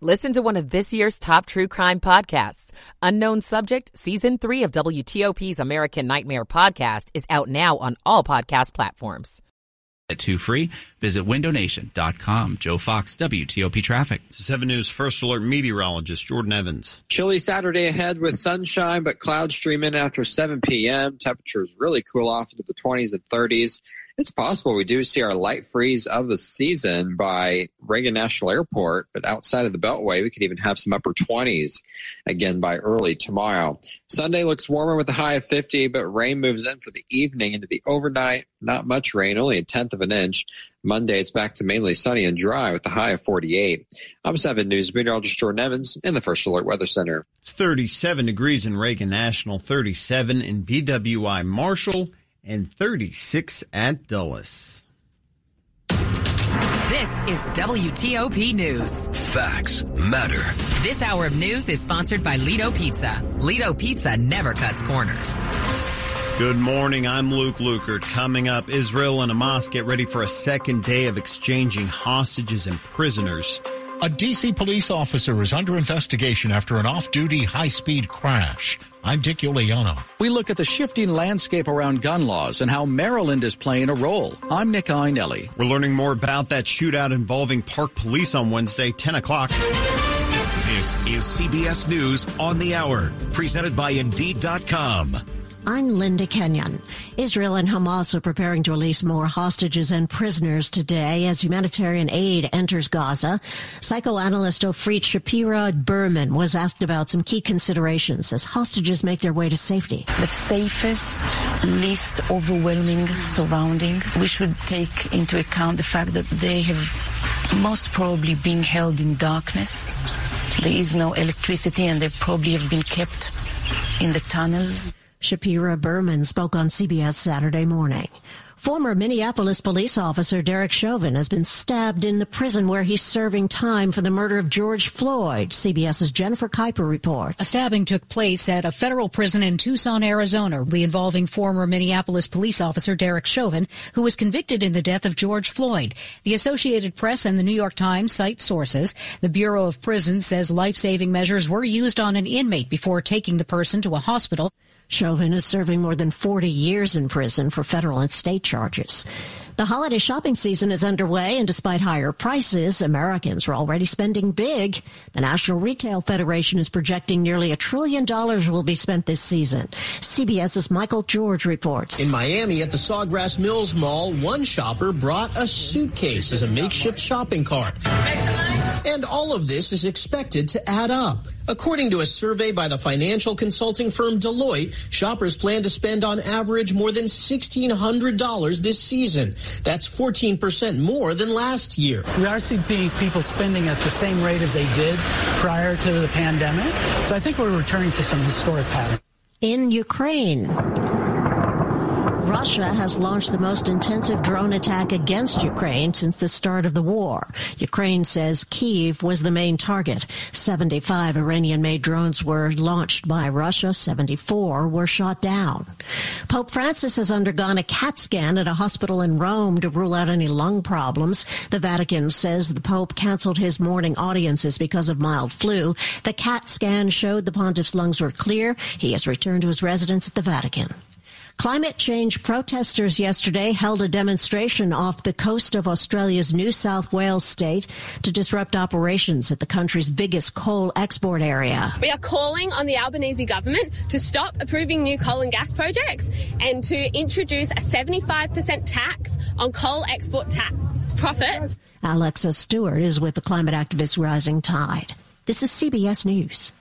Listen to one of this year's top true crime podcasts. Unknown Subject, Season 3 of WTOP's American Nightmare podcast is out now on all podcast platforms. At two free, visit windownation.com. Joe Fox, WTOP Traffic. 7 News First Alert meteorologist Jordan Evans. Chilly Saturday ahead with sunshine, but clouds stream in after 7 p.m. Temperatures really cool off into the 20s and 30s. It's possible we do see our light freeze of the season by Reagan National Airport, but outside of the Beltway, we could even have some upper 20s again by early tomorrow. Sunday looks warmer with a high of 50, but rain moves in for the evening into the overnight. Not much rain, only a tenth of an inch. Monday, it's back to mainly sunny and dry with a high of 48. I'm 7 News meteorologist Jordan Evans in the First Alert Weather Center. It's 37 degrees in Reagan National, 37 in BWI Marshall, and 36 at Dulles. This is WTOP News. Facts matter. This hour of news is sponsored by Lido Pizza. Lido Pizza never cuts corners. Good morning. I'm Luke Lukert. Coming up, Israel and Hamas get ready for a second day of exchanging hostages and prisoners. A D.C. police officer is under investigation after an off-duty high-speed crash. I'm Dick Uliano. We look at the shifting landscape around gun laws and how Maryland is playing a role. I'm Nick Iannelli. We're learning more about that shootout involving Park Police on Wednesday, 10 o'clock. This is CBS News on the Hour, presented by Indeed.com. I'm Linda Kenyon. Israel and Hamas are preparing to release more hostages and prisoners today as humanitarian aid enters Gaza. Psychoanalyst Ofrit Shapira Berman was asked about some key considerations as hostages make their way to safety. The safest, least overwhelming surrounding. We should take into account the fact that they have most probably been held in darkness. There is no electricity and they probably have been kept in the tunnels. Shapira Berman spoke on CBS Saturday morning. Former Minneapolis police officer Derek Chauvin has been stabbed in the prison where he's serving time for the murder of George Floyd. CBS's Jennifer Kuiper reports. A stabbing took place at a federal prison in Tucson, Arizona, involving former Minneapolis police officer Derek Chauvin, who was convicted in the death of George Floyd. The Associated Press and the New York Times cite sources. The Bureau of Prisons says life-saving measures were used on an inmate before taking the person to a hospital. Chauvin is serving more than 40 years in prison for federal and state charges. The holiday shopping season is underway, and despite higher prices, Americans are already spending big. The National Retail Federation is projecting nearly a trillion dollars will be spent this season. CBS's Michael George reports. In Miami at the Sawgrass Mills Mall, one shopper brought a suitcase as a makeshift shopping cart. And all of this is expected to add up. According to a survey by the financial consulting firm Deloitte, shoppers plan to spend on average more than $1,600 this season. That's 14% more than last year. We are seeing people spending at the same rate as they did prior to the pandemic. So I think we're returning to some historic patterns. In Ukraine, Russia has launched the most intensive drone attack against Ukraine since the start of the war. Ukraine says Kiev was the main target. 75 Iranian-made drones were launched by Russia. 74 were shot down. Pope Francis has undergone a CAT scan at a hospital in Rome to rule out any lung problems. The Vatican says the Pope canceled his morning audiences because of mild flu. The CAT scan showed the pontiff's lungs were clear. He has returned to his residence at the Vatican. Climate change protesters yesterday held a demonstration off the coast of Australia's New South Wales state to disrupt operations at the country's biggest coal export area. We are calling on the Albanese government to stop approving new coal and gas projects and to introduce a 75% tax on coal export tax profits. Alexa Stewart is with the climate activist Rising Tide. This is CBS News.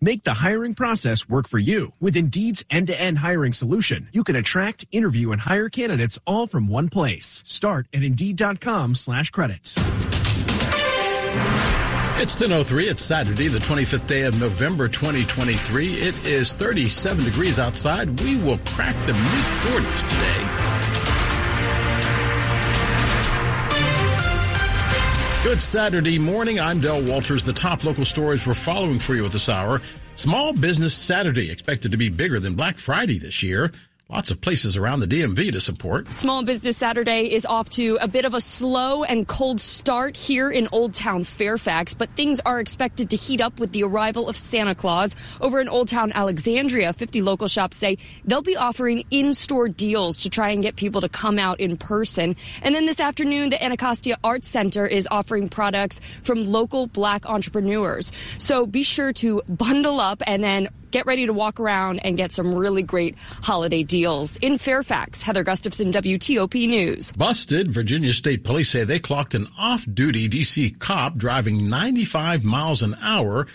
Make the hiring process work for you. With Indeed's end-to-end hiring solution, you can attract, interview, and hire candidates all from one place. Start at Indeed.com slash credits. It's 10.03. It's Saturday, the 25th day of November 2023. It is 37 degrees outside. We will crack the mid-40s today. Good Saturday morning. I'm Del Walters. The top local stories we're following for you at this hour. Small Business Saturday expected to be bigger than Black Friday this year. Lots of places around the DMV to support. Small Business Saturday is off to a bit of a slow and cold start here in Old Town Fairfax, but things are expected to heat up with the arrival of Santa Claus. Over in Old Town Alexandria, 50 local shops say they'll be offering in-store deals to try and get people to come out in person. And then this afternoon, the Anacostia Arts Center is offering products from local black entrepreneurs. So be sure to bundle up and then get ready to walk around and get some really great holiday deals. In Fairfax, Heather Gustafson, WTOP News. Busted. Virginia State Police say they clocked an off-duty DC cop driving 95 miles an hour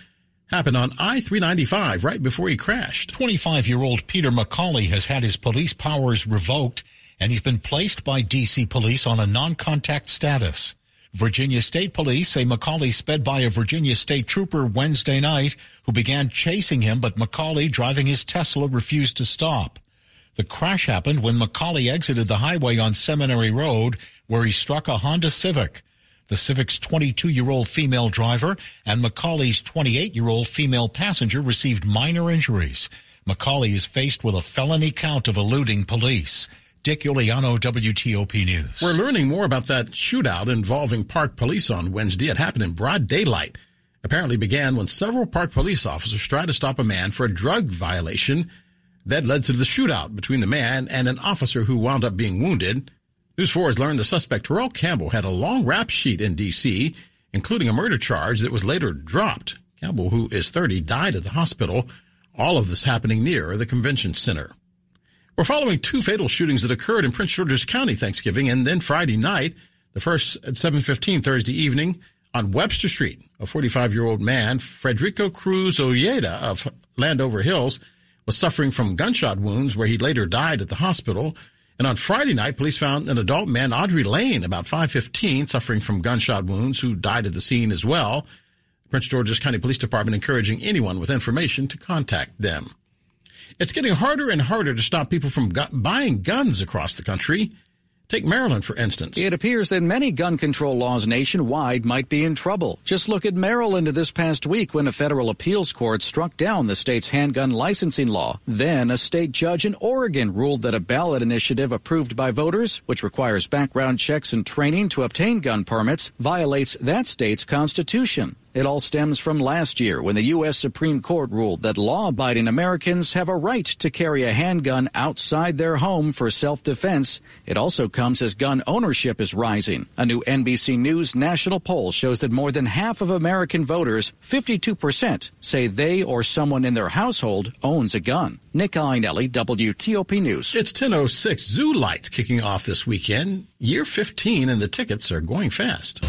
happened on I-395 right before he crashed. 25-year-old Peter McCauley has had his police powers revoked and he's been placed by DC police on a non-contact status. Virginia State Police say McCauley sped by a Virginia State trooper Wednesday night who began chasing him, but McCauley, driving his Tesla, refused to stop. The crash happened when McCauley exited the highway on Seminary Road, where he struck a Honda Civic. The Civic's 22-year-old female driver and McCauley's 28-year-old female passenger received minor injuries. McCauley is faced with a felony count of eluding police. Dick Uliano, WTOP News. We're learning more about that shootout involving park police on Wednesday. It happened in broad daylight. Apparently began when several park police officers tried to stop a man for a drug violation that led to the shootout between the man and an officer who wound up being wounded. News 4 has learned the suspect, Terrell Campbell, had a long rap sheet in D.C., including a murder charge that was later dropped. Campbell, who is 30, died at the hospital. All of this happening near the convention center. We're following two fatal shootings that occurred in Prince George's County Thanksgiving and then Friday night. The first at 7:15 Thursday evening on Webster Street. A 45-year-old man, Frederico Cruz Ojeda of Landover Hills, was suffering from gunshot wounds where he later died at the hospital. And on Friday night, police found an adult man, Audrey Lane, about 515, suffering from gunshot wounds, who died at the scene as well. Prince George's County Police Department encouraging anyone with information to contact them. It's getting harder and harder to stop people from gu- buying guns across the country. Take Maryland, for instance. It appears that many gun control laws nationwide might be in trouble. Just look at Maryland this past week when a federal appeals court struck down the state's handgun licensing law. Then a state judge in Oregon ruled that a ballot initiative approved by voters, which requires background checks and training to obtain gun permits, violates that state's constitution. It all stems from last year when the U.S. Supreme Court ruled that law abiding Americans have a right to carry a handgun outside their home for self defense. It also comes as gun ownership is rising. A new NBC News national poll shows that more than half of American voters, 52%, say they or someone in their household owns a gun. Nick Iannelli, WTOP News. It's 1006 Zoo Lights kicking off this weekend. Year 15 and the tickets are going fast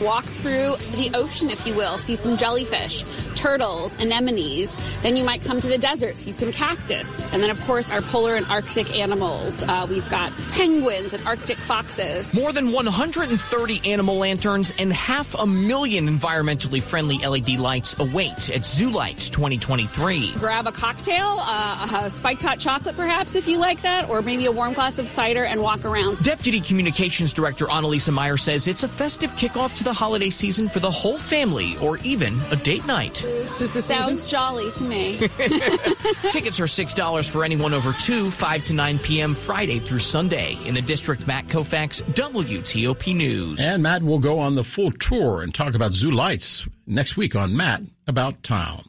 walk through the ocean, if you will, see some jellyfish, turtles, anemones. Then you might come to the desert, see some cactus. And then, of course, our polar and Arctic animals. Uh, we've got penguins and Arctic foxes. More than 130 animal lanterns and half a million environmentally friendly LED lights await at Zoo Lights 2023. Grab a cocktail, uh, a spiked hot chocolate, perhaps, if you like that, or maybe a warm glass of cider and walk around. Deputy Communications Director Annalisa Meyer says it's a festive kickoff to the holiday season for the whole family or even a date night. This is the Sounds jolly to me. Tickets are $6 for anyone over 2, 5 to 9 p.m. Friday through Sunday. In the district, Matt Koufax, WTOP News. And Matt will go on the full tour and talk about Zoo Lights next week on Matt About Town.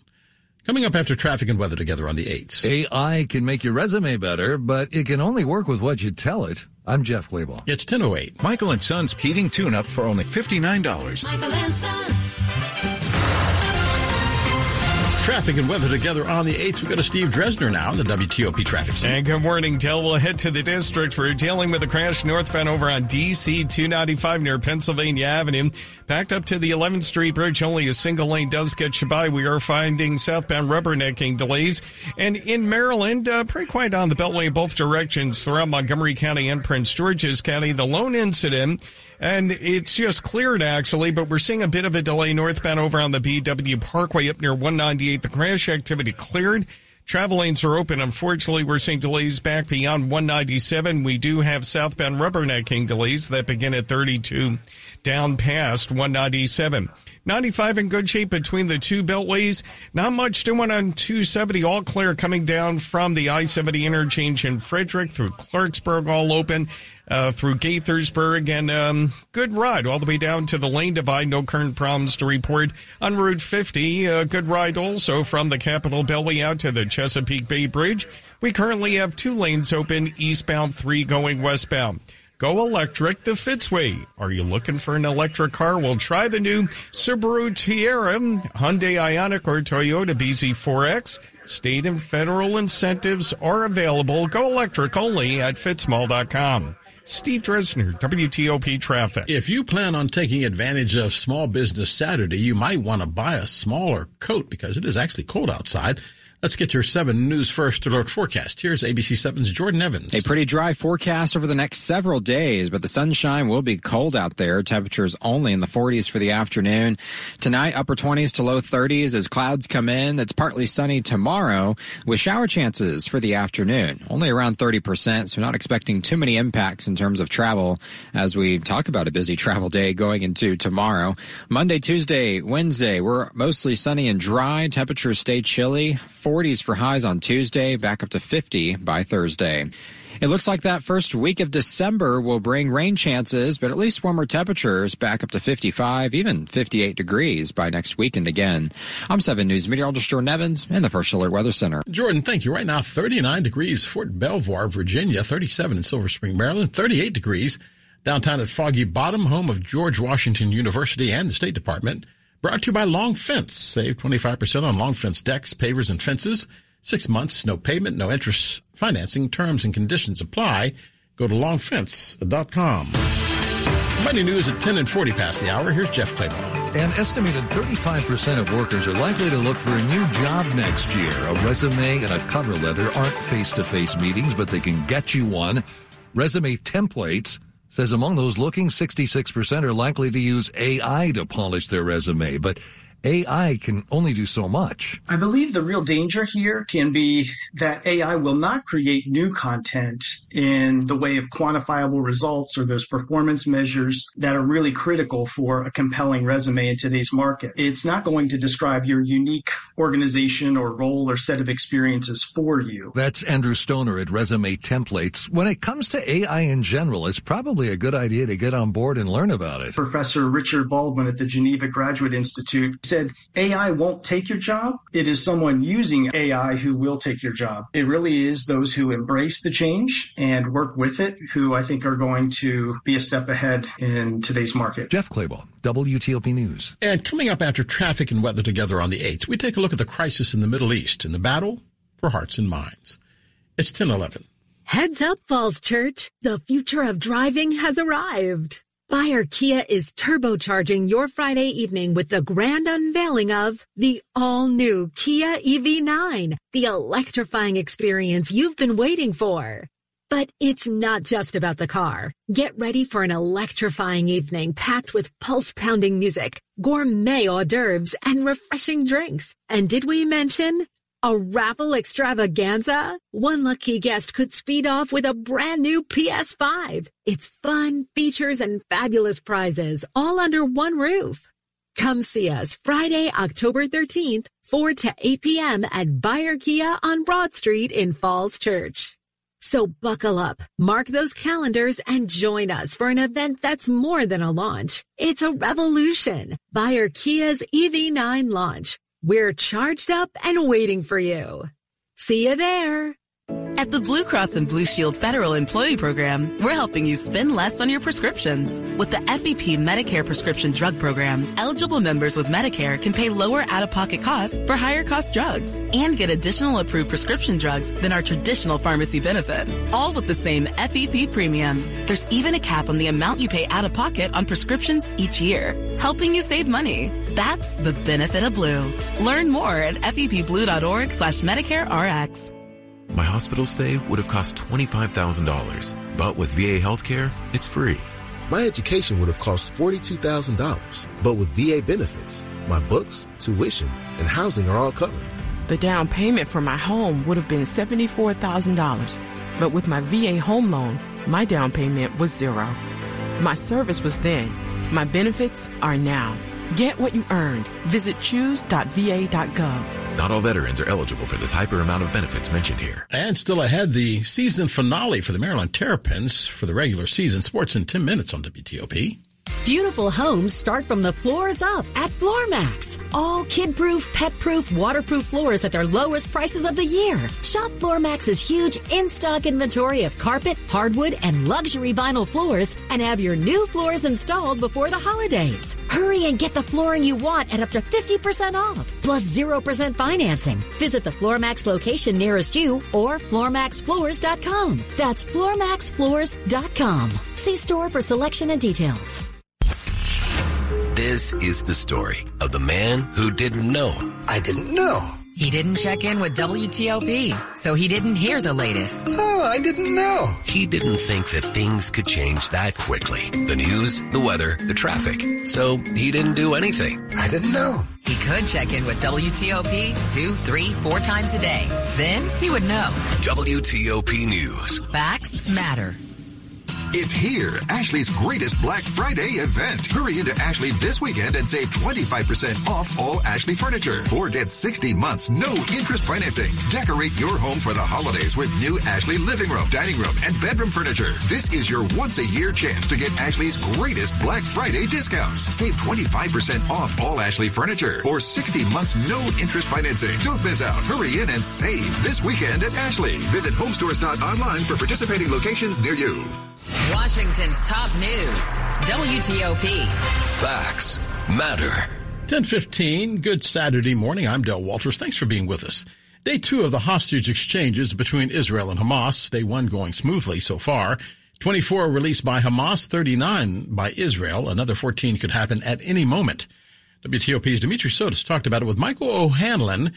Coming up after traffic and weather together on the 8s. AI can make your resume better, but it can only work with what you tell it. I'm Jeff Clabaugh. It's 1008. Michael and Son's heating tune-up for only $59. Michael and Son. Traffic and weather together on the 8th. We go to Steve Dresner now in the WTOP traffic center. And good morning, Del. We'll head to the district. We're dealing with a crash northbound over on DC 295 near Pennsylvania Avenue. Backed up to the 11th Street Bridge, only a single lane does get you by. We are finding southbound rubbernecking delays. And in Maryland, uh, pretty quiet on the Beltway in both directions throughout Montgomery County and Prince George's County. The lone incident and it's just cleared actually, but we're seeing a bit of a delay northbound over on the BW Parkway up near 198. The crash activity cleared. Travel lanes are open. Unfortunately, we're seeing delays back beyond 197. We do have southbound rubbernecking delays that begin at 32 down past 197. 95 in good shape between the two beltways. Not much doing on 270. All clear coming down from the I-70 interchange in Frederick through Clarksburg, all open. Uh, through Gaithersburg and um, good ride all the way down to the lane divide. No current problems to report on Route 50. Uh, good ride also from the Capitol Beltway out to the Chesapeake Bay Bridge. We currently have two lanes open, eastbound, three going westbound. Go electric the Fitzway. Are you looking for an electric car? Well, try the new Subaru Tiara, Hyundai Ioniq, or Toyota BZ4X. State and federal incentives are available. Go electric only at fitzmall.com. Steve Dresner, WTOP Traffic. If you plan on taking advantage of Small Business Saturday, you might want to buy a smaller coat because it is actually cold outside. Let's get to your 7 News First Alert forecast. Here's ABC 7's Jordan Evans. A pretty dry forecast over the next several days, but the sunshine will be cold out there. Temperatures only in the 40s for the afternoon. Tonight, upper 20s to low 30s as clouds come in. It's partly sunny tomorrow with shower chances for the afternoon. Only around 30%, so not expecting too many impacts in terms of travel as we talk about a busy travel day going into tomorrow. Monday, Tuesday, Wednesday, we're mostly sunny and dry. Temperatures stay chilly. 40s for highs on Tuesday, back up to 50 by Thursday. It looks like that first week of December will bring rain chances, but at least warmer temperatures back up to 55, even 58 degrees by next weekend again. I'm 7 News meteorologist Jordan Evans in the First Alert Weather Center. Jordan, thank you. Right now, 39 degrees, Fort Belvoir, Virginia, 37 in Silver Spring, Maryland, 38 degrees downtown at Foggy Bottom, home of George Washington University and the State Department. Brought to you by Long Fence. Save 25% on Long Fence decks, pavers, and fences. Six months, no payment, no interest financing. Terms and conditions apply. Go to longfence.com. Money news at 10 and 40 past the hour. Here's Jeff Clabaugh. An estimated 35% of workers are likely to look for a new job next year. A resume and a cover letter aren't face-to-face meetings, but they can get you one. Resume templates says among those looking, 66% are likely to use AI to polish their resume, but AI can only do so much. I believe the real danger here can be that AI will not create new content in the way of quantifiable results or those performance measures that are really critical for a compelling resume in today's market. It's not going to describe your unique organization or role or set of experiences for you. That's Andrew Stoner at Resume Templates. When it comes to AI in general, it's probably a good idea to get on board and learn about it. Professor Richard Baldwin at the Geneva Graduate Institute said AI won't take your job. It is someone using AI who will take your job. It really is those who embrace the change and work with it who I think are going to be a step ahead in today's market. Jeff Clabaugh, WTOP News. And coming up after traffic and weather together on the 8th, we take a look at the crisis in the Middle East and the battle for hearts and minds. It's 1011. Heads up, Falls Church. The future of driving has arrived. Beyer Kia is turbocharging your Friday evening with the grand unveiling of the all-new Kia EV9, the electrifying experience you've been waiting for. But it's not just about the car. Get ready for an electrifying evening packed with pulse-pounding music, gourmet hors d'oeuvres, and refreshing drinks. And did we mention a raffle extravaganza? One lucky guest could speed off with a brand new PS5. It's fun, features, and fabulous prizes all under one roof. Come see us Friday, October 13th, 4 to 8 p.m. at Beyer Kia on Broad Street in Falls Church. So buckle up, mark those calendars, and join us for an event that's more than a launch. It's a revolution. Beyer Kia's EV9 launch We're charged up and waiting for you. See you there. At the Blue Cross and Blue Shield Federal Employee Program, we're helping you spend less on your prescriptions. With the FEP Medicare Prescription Drug Program, eligible members with Medicare can pay lower out-of-pocket costs for higher cost drugs and get additional approved prescription drugs than our traditional pharmacy benefit, all with the same FEP premium. There's even a cap on the amount you pay out of pocket on prescriptions each year, helping you save money. That's the benefit of blue. Learn more at fepblue.org slash Medicare RX. My hospital stay would have cost $25,000, but with VA healthcare, it's free. My education would have cost $42,000, but with VA benefits, my books, tuition, and housing are all covered. The down payment for my home would have been $74,000, but with my VA home loan, my down payment was zero. My service was then. My benefits are now. Get what you earned. Visit choose.va.gov. Not all veterans are eligible for the type or amount of benefits mentioned here. And still ahead, the season finale for the Maryland Terrapins for the regular season. Sports in 10 minutes on WTOP. Beautiful homes start from the floors up at Floormax. All kid-proof, pet-proof, waterproof floors at their lowest prices of the year. Shop Floormax's huge in-stock inventory of carpet, hardwood, and luxury vinyl floors and have your new floors installed before the holidays. Hurry and get the flooring you want at up to 50% off, plus 0% financing. Visit the Floormax location nearest you or floormaxfloors.com. That's floormaxfloors.com. See store for selection and details. This is the story of the man who didn't know. I didn't know. He didn't check in with WTOP, so he didn't hear the latest. Oh, I didn't know. He didn't think that things could change that quickly. The news, the weather, the traffic. So he didn't do anything. I didn't know. He could check in with WTOP two, three, four times a day. Then he would know. WTOP News. Facts matter. It's here, Ashley's greatest Black Friday event. Hurry into Ashley this weekend and save 25% off all Ashley furniture. Or get 60 months no interest financing. Decorate your home for the holidays with new Ashley living room, dining room, and bedroom furniture. This is your once a year chance to get Ashley's greatest Black Friday discounts. Save 25% off all Ashley furniture or 60 months no interest financing. Don't miss out. Hurry in and save this weekend at Ashley. Visit homestores.online for participating locations near you. Washington's top news. WTOP. Facts matter. 1015, good Saturday morning. I'm Del Walters. Thanks for being with us. Day two of the hostage exchanges between Israel and Hamas. Day one going smoothly so far. 24 released by Hamas, 39 by Israel. Another 14 could happen at any moment. WTOP's Dimitri Sotis talked about it with Michael O'Hanlon.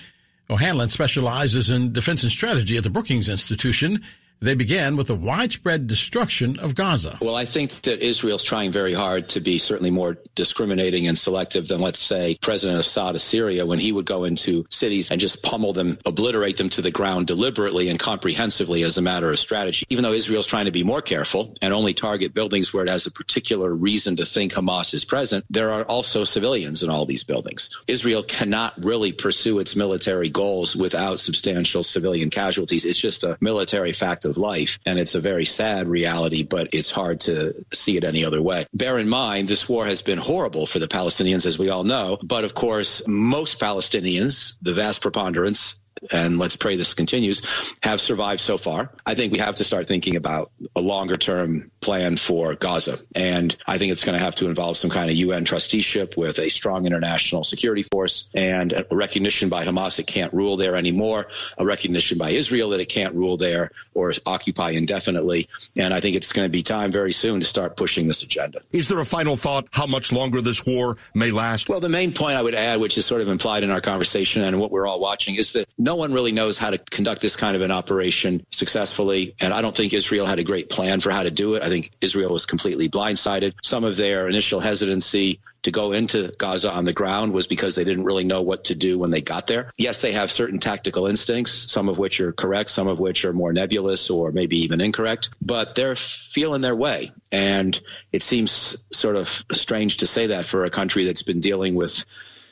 O'Hanlon specializes in defense and strategy at the Brookings Institution. They began with the widespread destruction of Gaza. Well, I think that Israel's trying very hard to be certainly more discriminating and selective than, let's say, President Assad of Syria when he would go into cities and just pummel them, obliterate them to the ground deliberately and comprehensively as a matter of strategy. Even though Israel's trying to be more careful and only target buildings where it has a particular reason to think Hamas is present, there are also civilians in all these buildings. Israel cannot really pursue its military goals without substantial civilian casualties. It's just a military fact of life. And it's a very sad reality, but it's hard to see it any other way. Bear in mind, this war has been horrible for the Palestinians, as we all know. But of course, most Palestinians, the vast preponderance, and let's pray this continues, have survived so far. I think we have to start thinking about a longer term plan for Gaza. And I think it's going to have to involve some kind of UN trusteeship with a strong international security force and a recognition by Hamas it can't rule there anymore, a recognition by Israel that it can't rule there or occupy indefinitely. And I think it's going to be time very soon to start pushing this agenda. Is there a final thought how much longer this war may last? Well, the main point I would add, which is sort of implied in our conversation and what we're all watching, is that no one really knows how to conduct this kind of an operation successfully. And I don't think Israel had a great plan for how to do it. I think Israel was completely blindsided. Some of their initial hesitancy to go into Gaza on the ground was because they didn't really know what to do when they got there. Yes, they have certain tactical instincts, some of which are correct, some of which are more nebulous or maybe even incorrect, but they're feeling their way. And it seems sort of strange to say that for a country that's been dealing with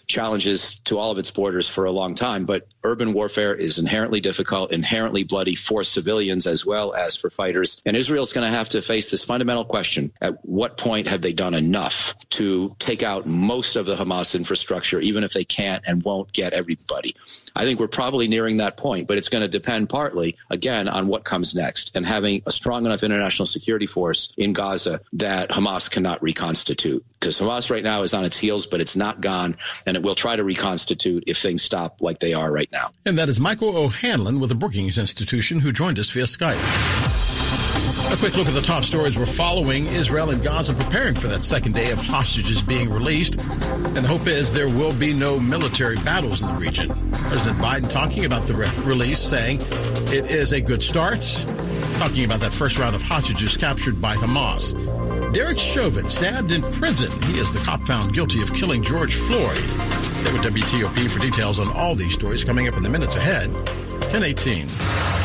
challenges to all of its borders for a long time. But urban warfare is inherently difficult, inherently bloody for civilians as well as for fighters. And Israel's going to have to face this fundamental question. At what point have they done enough to take out most of the Hamas infrastructure, even if they can't and won't get everybody? I think we're probably nearing that point, but it's going to depend partly, again, on what comes next and having a strong enough international security force in Gaza that Hamas cannot reconstitute. Because Hamas right now is on its heels, but it's not gone, and it will try to reconstitute if things stop like they are right now. And that is Michael O'Hanlon with the Brookings Institution who joined us via Skype. A quick look at the top stories we're following. Israel and Gaza preparing for that second day of hostages being released. And the hope is there will be no military battles in the region. President Biden talking about the re- release, saying it is a good start. Talking about that first round of hostages captured by Hamas. Derek Chauvin stabbed in prison. He is the cop found guilty of killing George Floyd. Stay with WTOP for details on all these stories coming up in the minutes ahead. 1018.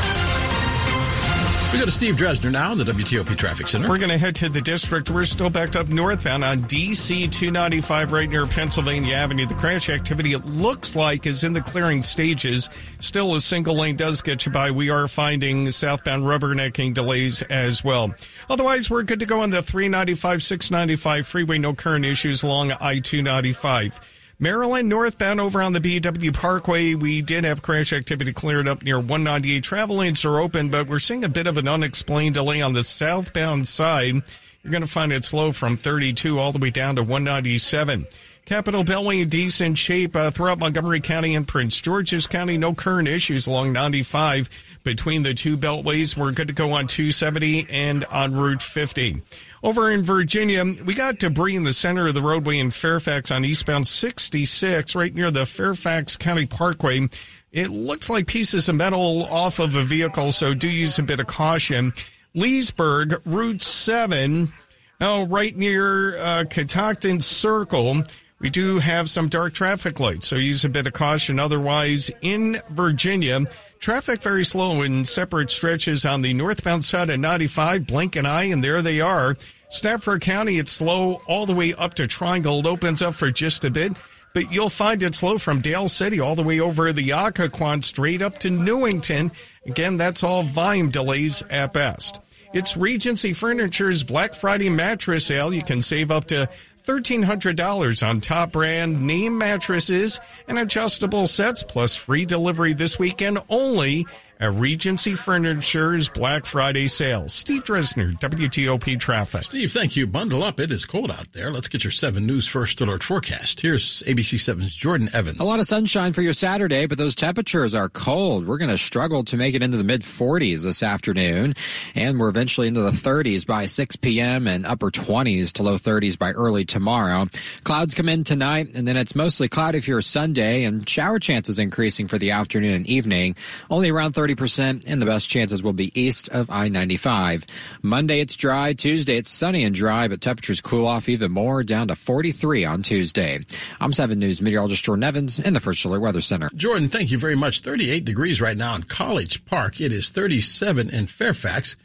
We go to Steve Dresner now in the WTOP Traffic Center. We're going to head to the district. We're still backed up northbound on DC 295 right near Pennsylvania Avenue. The crash activity, it looks like, is in the clearing stages. Still, a single lane does get you by. We are finding southbound rubbernecking delays as well. Otherwise, we're good to go on the 395 695 freeway. No current issues along I 295. Maryland northbound over on the BW Parkway, we did have crash activity cleared up near 198. Travel lanes are open, but we're seeing a bit of an unexplained delay on the southbound side. You're going to find it slow from 32 all the way down to 197. Capital Beltway in decent shape uh, throughout Montgomery County and Prince George's County. No current issues along 95 between the two beltways. We're good to go on 270 and on Route 50. Over in Virginia, we got debris in the center of the roadway in Fairfax on eastbound 66, right near the Fairfax County Parkway. It looks like pieces of metal off of a vehicle, so do use a bit of caution. Leesburg, Route 7, oh, right near uh, Catoctin Circle. We do have some dark traffic lights, so use a bit of caution. Otherwise, in Virginia, traffic very slow in separate stretches on the northbound side of 95. Blink an eye, and there they are. Stafford County, it's slow all the way up to Triangle. It opens up for just a bit, but you'll find it slow from Dale City all the way over the Occoquan straight up to Newington. Again, that's all volume delays at best. It's Regency Furniture's Black Friday mattress sale. You can save up to $1,300 on top brand name mattresses and adjustable sets, plus free delivery this weekend only at Regency Furniture's Black Friday sale. Steve Dresner, WTOP Traffic. Steve, thank you. Bundle up. It is cold out there. Let's get your 7 News First Alert forecast. Here's ABC 7's Jordan Evans. A lot of sunshine for your Saturday, but those temperatures are cold. We're going to struggle to make it into the mid 40s this afternoon, and we're eventually into the 30s by 6 p.m. and upper 20s to low 30s by early tomorrow. Clouds come in tonight, and then it's mostly cloudy for your Sunday, and shower chances increasing for the afternoon and evening. Only around 30 30%, and the best chances will be east of I 95. Monday, it's dry. Tuesday, it's sunny and dry, but temperatures cool off even more, down to 43 on Tuesday. I'm 7 News meteorologist Jordan Evans in the First Alert Weather Center. Jordan, thank you very much. 38 degrees right now in College Park. It is 37 in Fairfax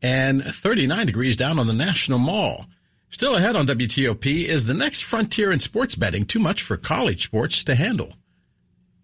and 39 degrees down on the National Mall. Still ahead on WTOP is the next frontier in sports betting too much for college sports to handle.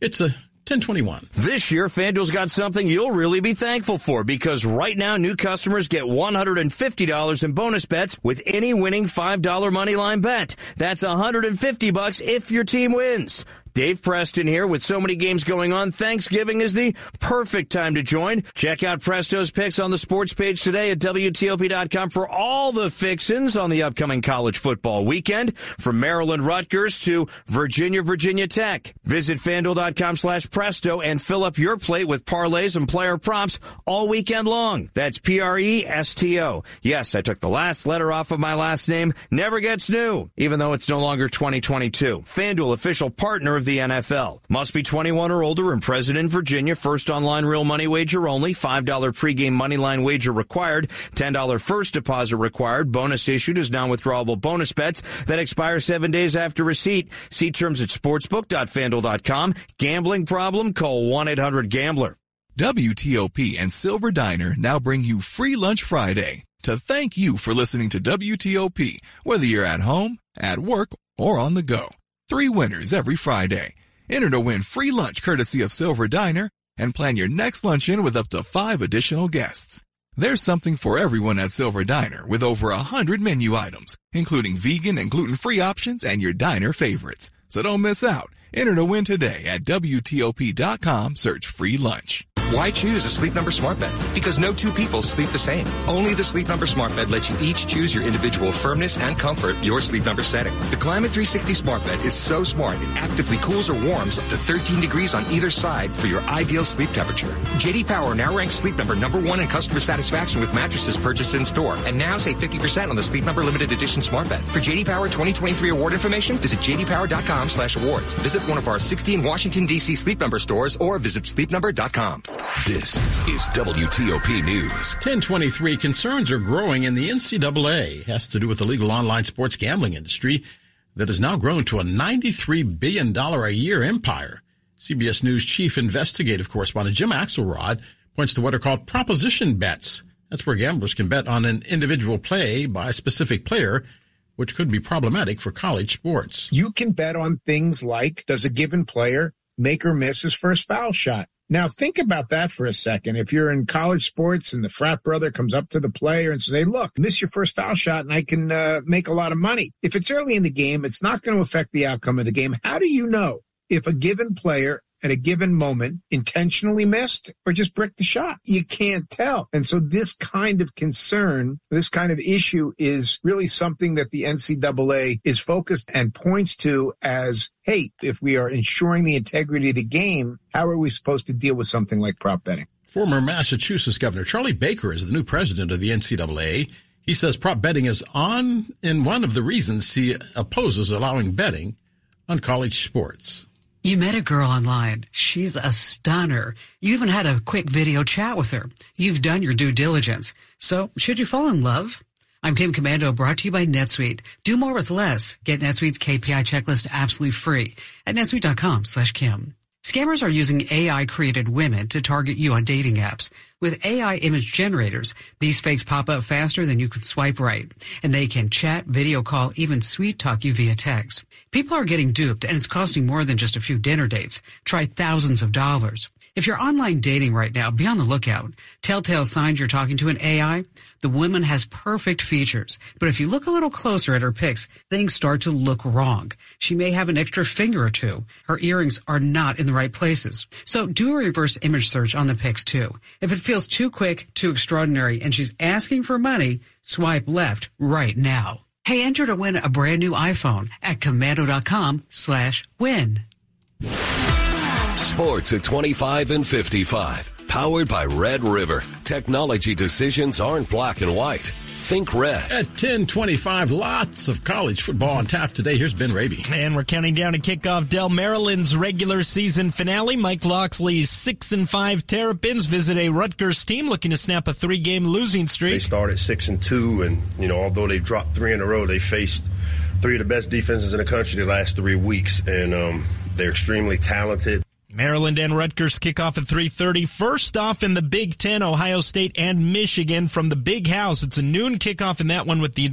It's a 1021. This year, FanDuel's got something you'll really be thankful for because right now new customers get $150 in bonus bets with any winning $5 money line bet. That's 150 bucks if your team wins. Dave Preston here with so many games going on. Thanksgiving is the perfect time to join. Check out Presto's picks on the sports page today at WTOP.com for all the fixins on the upcoming college football weekend from Maryland Rutgers to Virginia, Virginia Tech. Visit fanduel.com slash presto and fill up your plate with parlays and player props all weekend long. That's P-R-E-S-T-O. Yes, I took the last letter off of my last name. Never gets new, even though it's no longer 2022. FanDuel official partner of the NFL. Must be 21 or older and present in Virginia. First online real money wager only. $5 pregame money line wager required. $10 first deposit required. Bonus issued as non-withdrawable bonus bets that expire seven days after receipt. See terms at sportsbook.fanduel.com. Gambling problem? Call 1-800-GAMBLER. WTOP and Silver Diner now bring you free lunch Friday to thank you for listening to WTOP, whether you're at home, at work, or on the go. Three winners every Friday. Enter to win free lunch courtesy of Silver Diner and plan your next luncheon with up to five additional guests. There's something for everyone at Silver Diner with over a hundred menu items, including vegan and gluten-free options and your diner favorites. So don't miss out. Enter to win today at WTOP.com. Search free lunch. Why choose a Sleep Number smart bed? Because no two people sleep the same. Only the Sleep Number smart bed lets you each choose your individual firmness and comfort, your Sleep Number setting. The Climate 360 smart bed is so smart it actively cools or warms up to 13 degrees on either side for your ideal sleep temperature. JD Power now ranks Sleep Number number one in customer satisfaction with mattresses purchased in store, and now save 50% on the Sleep Number limited edition smart bed. For JD Power 2023 award information, visit jdpower.com/awards. Visit one of our 16 Washington D.C. Sleep Number stores or visit sleepnumber.com. This is WTOP News. 1023 concerns are growing in the NCAA. It has to do with the legal online sports gambling industry that has now grown to a $93 billion a year empire. CBS News chief investigative correspondent Jim Axelrod points to what are called proposition bets. That's where gamblers can bet on an individual play by a specific player, which could be problematic for college sports. You can bet on things like does a given player make or miss his first foul shot? Now think about that for a second. If you're in college sports and the frat brother comes up to the player and says, Hey, look, miss your first foul shot and I can uh, make a lot of money. If it's early in the game, it's not going to affect the outcome of the game. How do you know if a given player at a given moment intentionally missed or just bricked the shot. You can't tell. And so this kind of concern, this kind of issue is really something that the NCAA is focused and points to as, hey, if we are ensuring the integrity of the game, how are we supposed to deal with something like prop betting? Former Massachusetts Governor Charlie Baker is the new president of the NCAA. He says prop betting is on in one of the reasons he opposes allowing betting on college sports. You met a girl online. She's a stunner. You even had a quick video chat with her. You've done your due diligence. So should you fall in love? I'm Kim Komando brought to you by NetSuite. Do more with less. Get NetSuite's KPI checklist absolutely free at netsuite.com slash Kim. Scammers are using AI created women to target you on dating apps. With AI image generators, these fakes pop up faster than you can swipe right. And they can chat, video call, even sweet talk you via text. People are getting duped and it's costing more than just a few dinner dates. Try thousands of dollars. If you're online dating right now, be on the lookout. Telltale signs you're talking to an AI. The woman has perfect features, but if you look a little closer at her pics, things start to look wrong. She may have an extra finger or two. Her earrings are not in the right places. So do a reverse image search on the pics too. If it feels too quick, too extraordinary, and she's asking for money, swipe left right now. Hey, enter to win a brand new iPhone at komando.com slash win. Sports at 25 and 55. Powered by Red River. Technology decisions aren't black and white. Think red. At 1025, lots of college football on tap today. Here's Ben Raby. And we're counting down to kick off Del Maryland's regular season finale. Mike Locksley's 6 and 5 Terrapins visit a Rutgers team looking to snap a three game losing streak. They started 6 and 2, and, you know, although they dropped three in a row, they faced three of the best defenses in the country the last three weeks, and um, they're extremely talented. Maryland and Rutgers kick off at 3:30. First off in the Big 10, Ohio State and Michigan from the Big House. It's a noon kickoff in that one with the